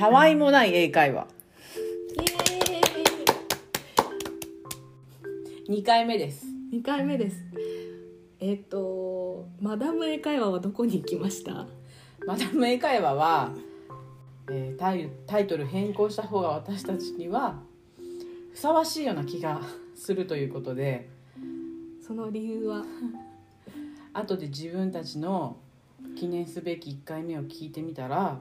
たわいもない英会話。イエ2回目です。ーイ2回目です。えっ、とマダム英会話はどこに行きました？マダム英会話は、えータイタイトル変更した方が私たちにはふさわしいような気がするということで。その理由は？後で自分たちの記念すべき1回目を聞いてみたら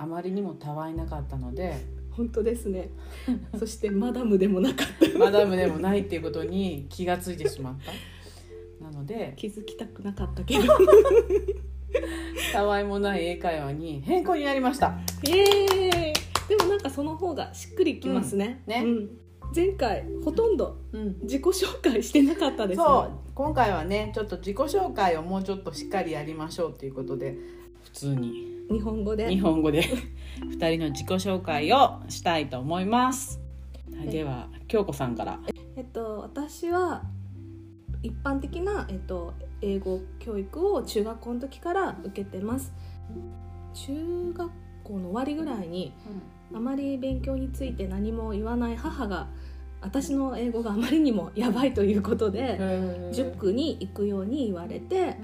あまりにもたわいなかったので本当ですね。そしてマダムでもなかった。マダムでもないっていうことに気がついてしまった。なので気づきたくなかったけど。たわいもない英会話に変更になりました。イエー。イでもなんかその方がしっくりきますね,、うん。ね。うん。前回ほとんどうん。自己紹介してなかったですね。そう。今回はねちょっと自己紹介をもうちょっとしっかりやりましょうということで普通に。日本語で。日本語で。2人の自己紹介をしたいと思います、はいでは京子さんから。えっと私は一般的な、えっと、英語教育を中学校の時から受けてます。中学校の終わりぐらいにあまり勉強について何も言わない母が私の英語があまりにもやばいということで塾に行くように言われて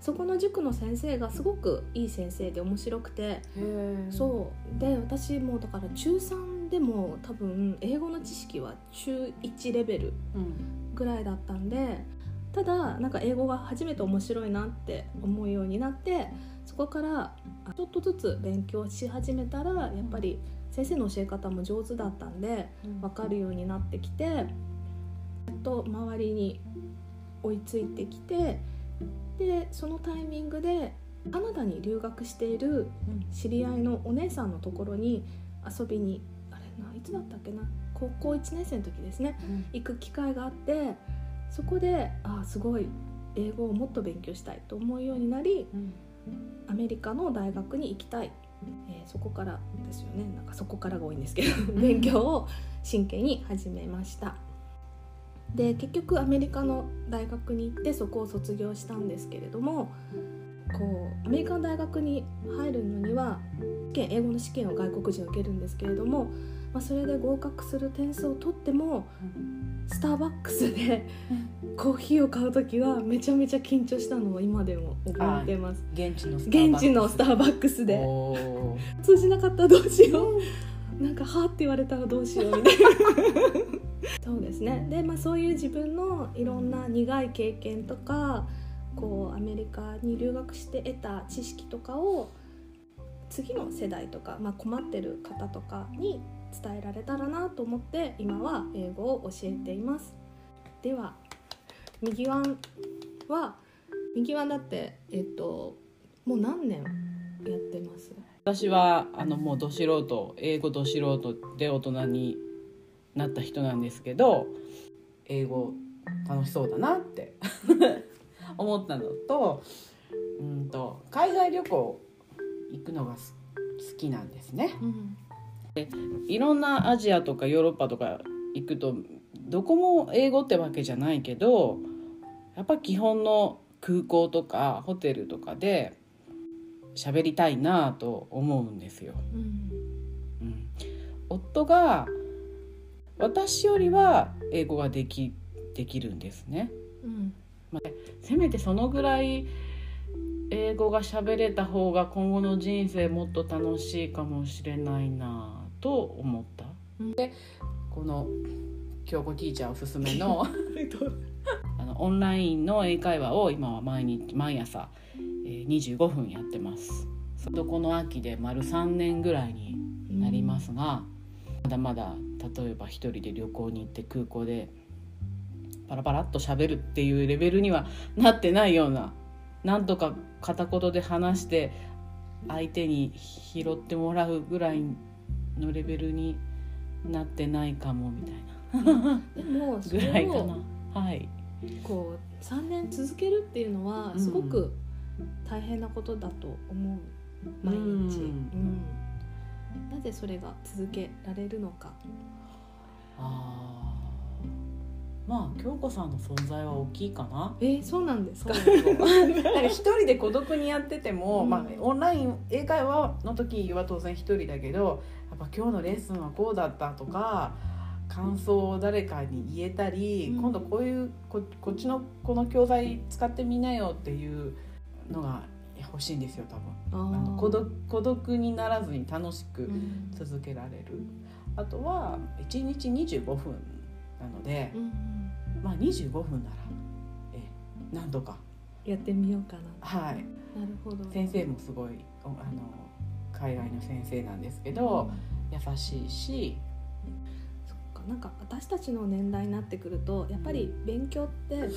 そこの塾の先生がすごくいい先生で面白くてうそう。で私もだから中3でも多分英語の知識は中1レベルうん。ぐらいだったんでただなんか英語が初めて面白いなって思うようになってそこからあちょっとずつ勉強し始めたらやっぱり先生の教え方も上手だったんで分かるようになってきてやっと周りに追いついてきてでそのタイミングでカナダに留学している知り合いのお姉さんのところに遊びにあれないつだったっけな高校1年生の時ですね行く機会があってそこでああすごい英語をもっと勉強したいと思うようになりアメリカの大学に行きたい、えーそこからですよね。なんかそこからが多いんですけど。勉強を真剣に始めました。で結局アメリカの大学に行ってそこを卒業したんですけれどもこうアメリカの大学に入るのには試験英語の試験を外国人は受けるんですけれども、まあ、それで合格する点数を取ってもスターバックスでコーヒーを買う時はめちゃめちゃ緊張したのを今でも覚えてます。現地のスターバックスで。通じなかったらどうしよう。なんか「は」って言われたらどうしようみたいな。そうですね。で、まあ、そういう自分のいろんな苦い経験とかこうアメリカに留学して得た知識とかを次の世代とか、まあ、困ってる方とかに伝えられたらなと思って今は英語を教えています。では右ワンは右ワンだってえっともう何年やってます？私はあのもうど素人英語ど素人で大人になった人なんですけど英語楽しそうだなって 思ったのとうんと海外旅行行くのがす好きなんですね。うんいろんなアジアとかヨーロッパとか行くとどこも英語ってわけじゃないけどやっぱ基本の空港とかホテルとかで喋りたいなと思うんですよ。うんうん、夫が私よりは英語ができできるんですね。うんせめてそのぐらい英語が喋れた方が今後の人生もっと楽しいかもしれないなと思った？うんでこの京子ティーチャーおすすめの あのオンラインの英会話を今は毎日毎朝、えー25分やってます。そこの秋で丸3年ぐらいになりますが、まだまだ例えば一人で旅行に行って空港でパラパラっと喋るっていうレベルにはなってないようななんとか片言で話して相手に拾ってもらうぐらいのレベルになってないかもみたいな。でもそぐらいかな。はい、こう3年続けるっていうのはすごく大変なことだと思う毎日、うん。うん。なぜそれが続けられるのか。あまあ京子さんの存在は大きいかな。えー、そうなんですか？一人で孤独にやってても、うん。まあ、オンライン英会話の時は当然一人だけどやっぱ今日のレッスンはこうだったとか感想を誰かに言えたり、うん。今度こういうここっちのこの教材使ってみなよっていうのが欲しいんですよ多分。あの孤独孤独にならずに楽しくうん。続けられる。あとは1日25分なので、うんまあ25分ならえ何とか。やってみようかはい。ななるほど。先生もすごいおあの海外の先生なんですけど、優しいし、そっかなんか私たちの年代になってくるとやっぱり勉強っても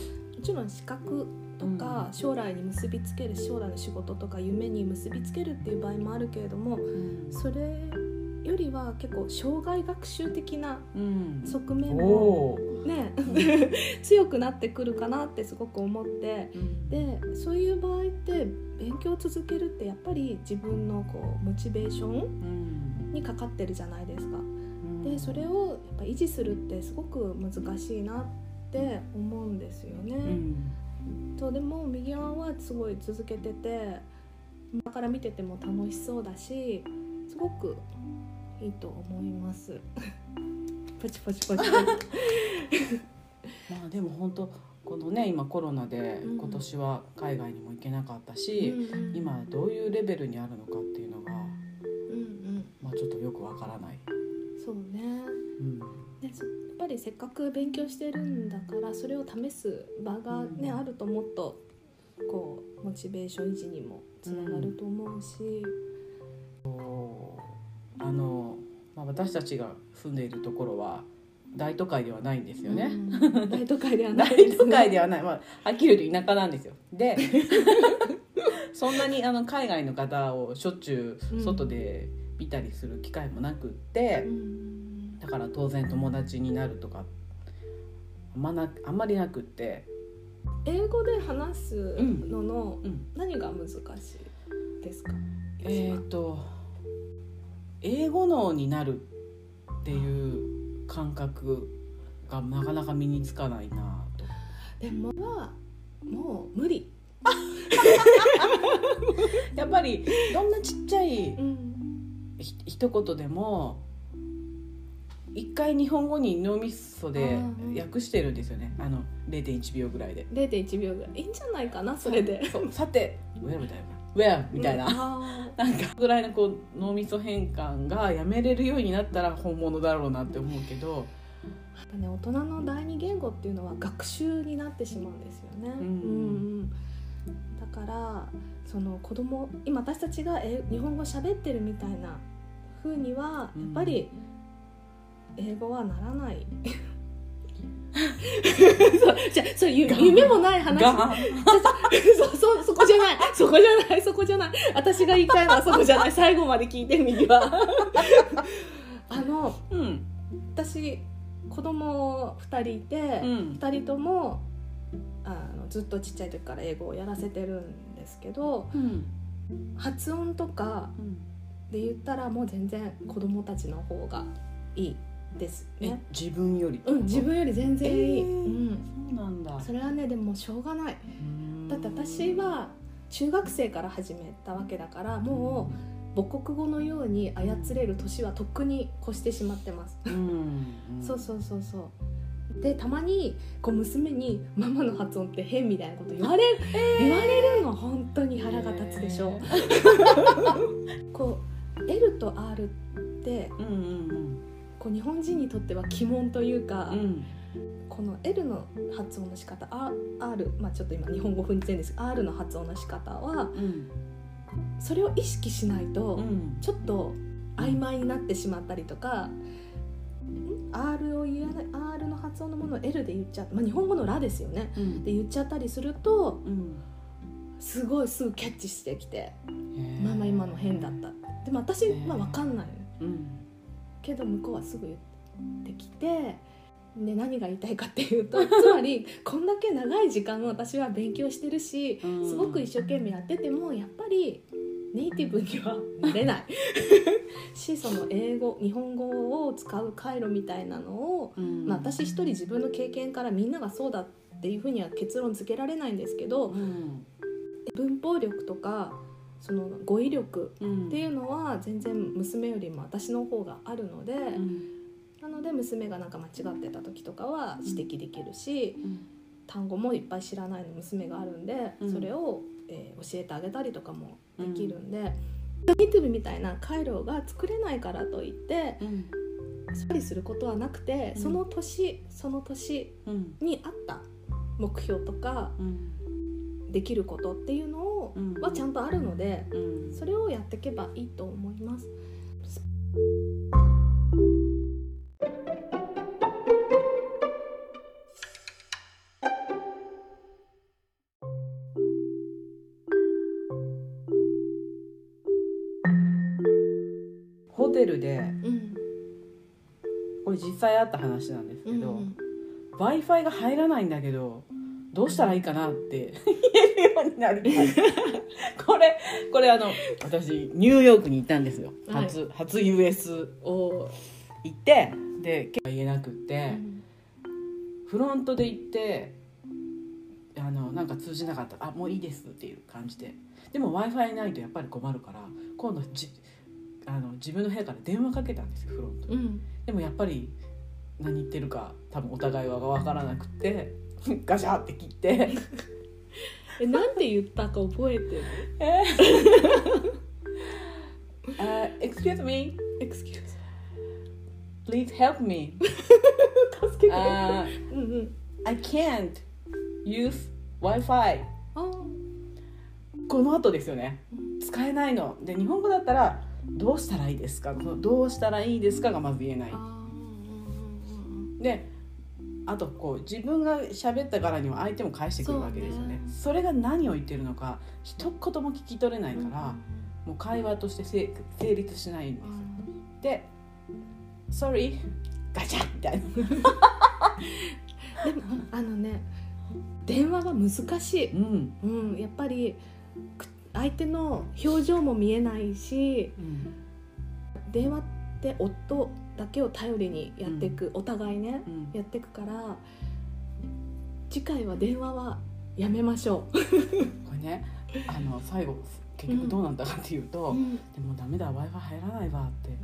ちろん資格とかうん。将来に結びつける将来の仕事とか夢に結びつけるっていう場合もあるけれどもそれよりは結構生涯学習的なうん、側面おもお、ね 強くなってくるかなってすごく思ってうん。でそういう場合って勉強を続けるってやっぱり自分のこうモチベーションうんにかかってるじゃないですか。うんでそれをやっぱ維持するってすごく難しいなって思うんですよね。うんとでも右側はすごい続けてて今から見てても楽しそうだしすごくいいと思います。ポチポチポチ。まあでも本当このね今コロナでうん今年は海外にも行けなかったし、うんうん。今どういうレベルにあるのかっていうのが、うんうん。まあ、ちょっとよくわからない。そうね。うん。でそやっぱりせっかく勉強してるんだからそれを試す場がね、うん。あるともっとこうモチベーション維持にもつながると思うし、あの、まあ、私たちが住んでいるところは大都会ではないんですよね。うん。大都会ではないね、大都会ではない、まあ、はっきり言うと田舎なんですよ。で そんなにあの海外の方をしょっちゅううん。外で見たりする機会もなくって、うん。だから当然友達になるとかあんまなあんまりなくって、英語で話すののうん、何が難しいですか、えっ、と英語脳になるっていう感覚がなかなか身につかないなと。でもはもう無理、やっぱりどんなちっちゃいうんひ一言でも一回日本語に脳みそでうん訳してるんですよねあの0.1秒ぐらいで。0.1秒ぐらいいいんじゃないかなそれで。そうさて「Where」みたいな「Where」みたいな、あなんかぐらいのこう脳みそ変換がやめれるようになったら本物だろうなって思うけど、ーやっぱね大人の第二言語っていうのは学習になってしまうんですよね。うん。うんだからその子供今私たちがえ日本語喋ってるみたいな風にはやっぱり英語はならない。そうじゃあそうゆが夢もない話。がそうそうそこじゃない。そこじゃない。そこじゃない。私が言いたいのはそこじゃない。最後まで聞いてみるわあのうん。私子供2人いて、うん。2人ともあのずっとちっちゃい時から英語をやらせてるんですけどうん。発音とかで言ったらもう全然子供たちの方がいいですえね。自分よりうん、自分より全然いい、えーうん、そうなんだ。それはねでもしょうがない。だって私は中学生から始めたわけだからもう母国語のように操れる年はとっくに越してしまってます、うん、うん。そうそうそうそう。でたまにこう娘に「ママの発音って変」みたいなこと言われ？る、言われるの本当に腹が立つでしょ、こう L と R ってうんうんこう日本人にとっては鬼門というか、うんうんこの L の発音の仕方 R, まあちょっと今日本語踏んです R の発音の仕方はうんそれを意識しないと、うんちょっと曖昧になってしまったりとか、ん？R を言わない R の発音のものを L で言っちゃう、まあ、日本語の「ラ」ですよね。うんで言っちゃったりするとうんすごいすぐキャッチしてきてへ「ー。ママ今の変だった」でも私は分かんないのうんけど向こうはすぐ言ってきてで何が言いたいかっていうとつまりこんだけ長い時間私は勉強してるしうん。すごく一生懸命やっててもやっぱりネイティブにはなれない。しその英語日本語を使う回路みたいなのを、うん。まあ、私一人自分の経験からみんながそうだっていうふうには結論付けられないんですけどうん。文法力とかその語彙力うんっていうのは全然娘よりも私の方があるので、うんなので娘がなんか間違ってた時とかは指摘できるし、うん単語もいっぱい知らないの娘があるんで、うん。それを、えー教えてあげたりとかもできるんで、ネイティブみたいな回路が作れないからといってうん。処理することはなくて、うん。その年その年うん。に合った目標とかうん。できることっていうのを、うんはちゃんとあるのでうん。それをやっていけばいいと思います。ホテルでうん。これ実際あった話なんですけど、うん w i f i が入らないんだけどどうしたらいいかなって。言えるようになる。これこれあの私ニューヨークに行ったんですよ。はい。初、初 US おー行ってで結構言えなくって、うん。フロントで行ってあのなんか通じなかった。ら「あもういいです」っていう感じで。でも w i f i ないとやっぱり困るから今度じあの自分の部屋から電話かけたんですよフロントに。うん。でもやっぱり何言ってるか多分お互いは分からなくてガシャって切って。えなんて言ったか覚えてる「えー、uh, Excuse me Excuse please help me 助けて、uh, うんうん。I can't use w i f i あー。この後ですよね。使えないの。で日本語だったらどうしたらいいですか？どうしたらいいですかがまず言えない。であとこう自分が喋ったからには相手も返してくるわけですよね。ね。それが何を言ってるのか一言も聞き取れないから、もう会話としてせ成立しないんです。よで「Sorry ガチャ!」みたいな。でもあのね電話が難しい、うん。うん、やっぱりく相手の表情も見えないしうん。電話って夫だけを頼りにやっていく、お互いねうん。やっていくから次回は電話はやめましょ これねあの最後結局どうなったかっていうと、う、うん。でもダメだ w i f i 入らないわって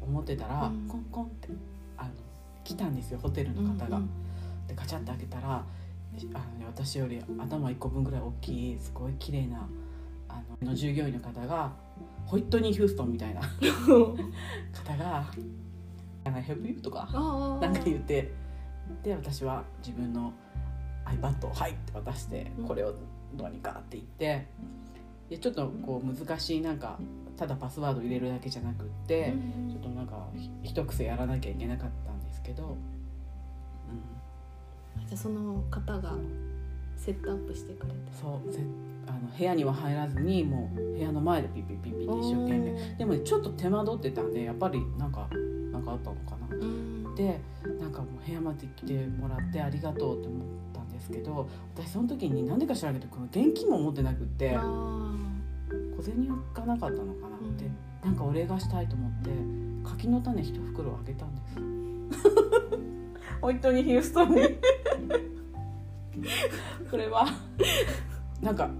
思ってたら、うん。コンコンってあの来たんですよホテルの方が。うんでガチャって開けたらあの、ね、私より頭1個分ぐらい大きいすごい綺麗なあのの従業員の方がホイットニー・ヒューストンみたいなう ん方が「Can I help you?」とかなんか言ってで私は自分の iPad を「はい」って渡してうん。これをどうにかって言ってでちょっとこう難しいなんかただパスワード入れるだけじゃなくってちょっとなんかひ一癖やらなきゃいけなかったんですけど、うん、じゃあその方がセットアップしてくれて。そうぜあの部屋には入らずにもう部屋の前でピッピッピッピッって一生懸命。でもねちょっと手間取ってたんでやっぱりなんかなんかあったのかな。うん。でなんかもう部屋まで来てもらってありがとうって思ったんですけど私その時に何でか知らんけどこの現金も持ってなくってあ小銭がなかったのかな。って、うん。なんかお礼がしたいと思って柿の種一袋あげたんです。本当にヒューストンに。これはなんか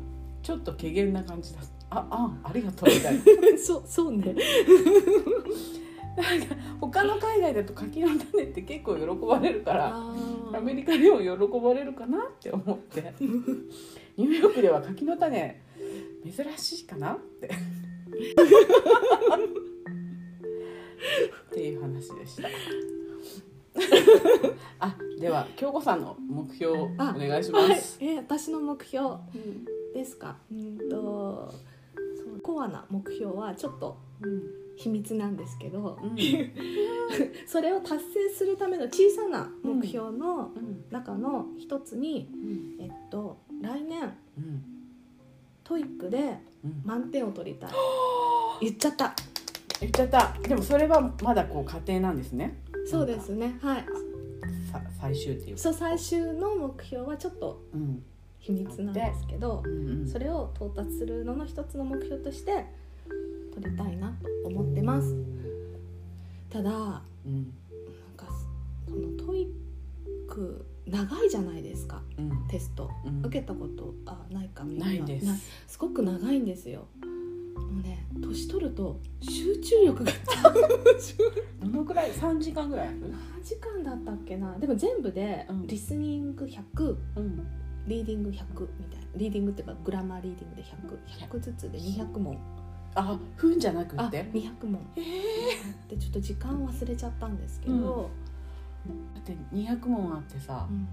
ちょっと怪げな感じだ。ああありがとうみたいな。ー そうそうね 他の海外だと柿の種って結構喜ばれるからあアメリカでも喜ばれるかなって思って。ニューヨークでは柿の種珍しいかなって。っていう話でした。あでは京子さんの目標おあ願いしまはい。す、えー私の目標うんですか？うん。とコアな目標はちょっとうん秘密なんですけどうん。それを達成するための小さな目標のうん。中の一つに、うん。えっと来年うん。 TOEIC でうん。満点を取りたい。言っちゃった。言っちゃった。でもそれはまだこう過程なんですね。そうですね。はい。さ最終っていうそう最終の目標はちょっとうん。秘密なんですけどそれを到達するのの一つの目標として取りたいなと思ってます。ただなんうんかそのトイック長いじゃないですか。うんテスト。うん受けたことあないかみんないなすごく長いんですよ。もうね年取ると集中力が どのくらい？三時間ぐらい何時間だったっけな。でも全部でうん。リスニング100うん。リーディング100みたいな。リーディングっていうかグラマーリーディングで100100ずつで200問あふんじゃなくて？200問えでちょっと時間忘れちゃったんですけど、だって200問あってさうん。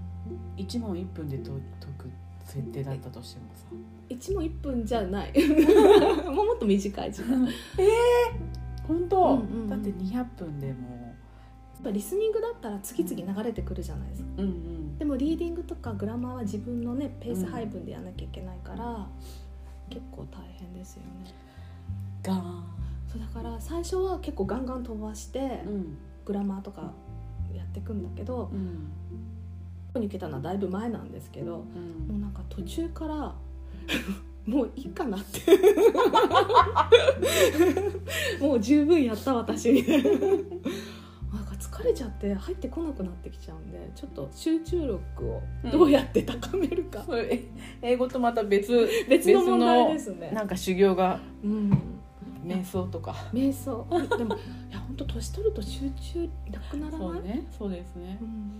1問1分でと解く設定だったとしてもさ。1問1分じゃない。もうもっと短い時間。やっ本当、うんうんうん。だって200分でも。ぱリスニングだったら次々流れてくるじゃないですか。ううんうん。でもリーディングとかグラマーは自分のねペース配分でやらなきゃいけないから、結構大変ですよねガーン。そうだから最初は結構ガンガン飛ばしてうん。グラマーとかやっていくんだけどうん。ここに来たのはだいぶ前なんですけどうん。もうなんか途中から もういいかなって。もう十分やった私。みたいななんか疲れちゃって入ってこなくなってきちゃうんでちょっと集中力をどうやって高めるか、それえ英語とまた別 別の問題ですね。なんか修行が。うん瞑想とか。瞑想。でもいや本当年取ると集中なくならない？そうね。そうですね。うん。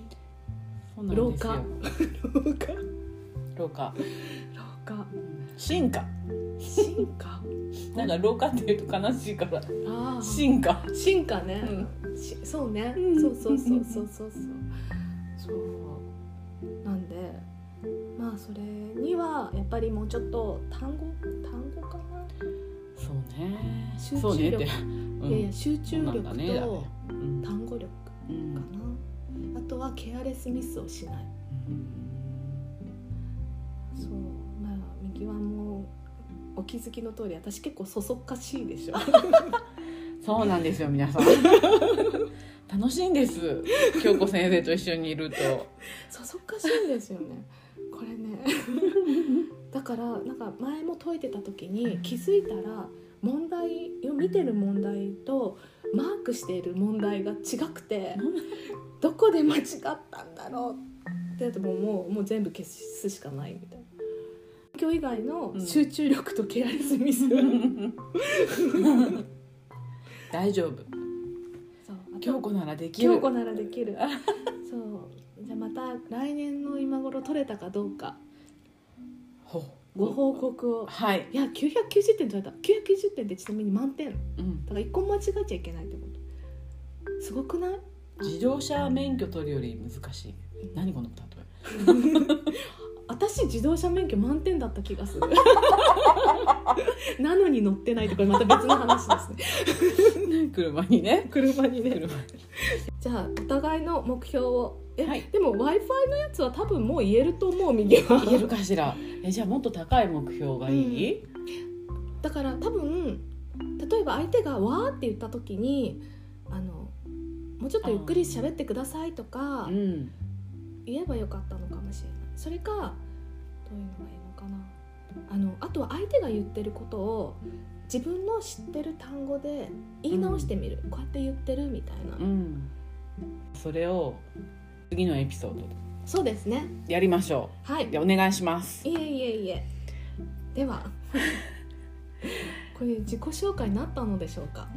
そうなんですよ。廊下。廊下。廊下。進化。進化？なんか廊下っていうと悲しいから。進化。進化ね、しそうね、うん。そうそうそうそうそうそうそう。なんでまあそれにはやっぱりもうちょっと単語？単語？ね。集中力。ねって、いやいや集中力とうん単語力かうん。な、あとはケアレスミスをしない。そう。まあ右はもうお気づきの通り私結構そそっかしいでしょ。そうなんですよ皆さん。楽しいんです。京子先生と一緒にいると。そそっかしいんですよね。これね。だからなんか前も解いてた時に気づいたら問題を見てる問題とマークしている問題が違くてどこで間違ったんだろうってやってもうもうもう全部消すしかないみたいな。今日以外の集中力とケアレスミス、大丈夫。京子ならできる。京子ならできる。そう。じゃあまた来年の今頃取れたかどうか。ほご報告を。はい、いや990点取れた。990点ってちなみに満点。だうん、から一個も間違えちゃいけないってこと。すごくない？自動車免許取るより難しい。何この例 私自動車免許満点だった気がする。なのに乗ってないとかまた別の話ですね。え 車にね。車にね。車じゃあお互いの目標をえ、はい。でも w i f i のやつは多分もう言えると思う右は。言えるかしら。えじゃあもっと高い目標がいい、だから多分例えば相手が「わ」って言った時にあのもうちょっとゆっくり喋ってくださいとかうん。言えばよかったのかもしれない。それかどういうのがいいのかな。あのあとは相手が言ってることを自分の知ってる単語で言い直してみる、こうやって言ってるみたいな、うん。それを次のエピソード。でそうですね。やりましょはい。うでお願いします。いえいえいえ。では。これ自己紹介になったのでしょうか？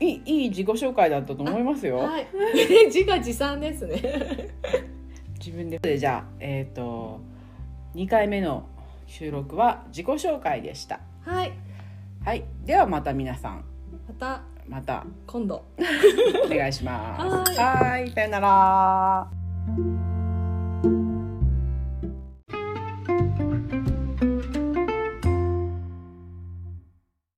いいいい自己紹介だったと思いますよ、はい。自画自賛ですね。自分で。でじゃあえっ、と2回目の収録は自己紹介でした。はい。はい。ではまた皆さん。またまた。今度。お願いします。ははいさよなら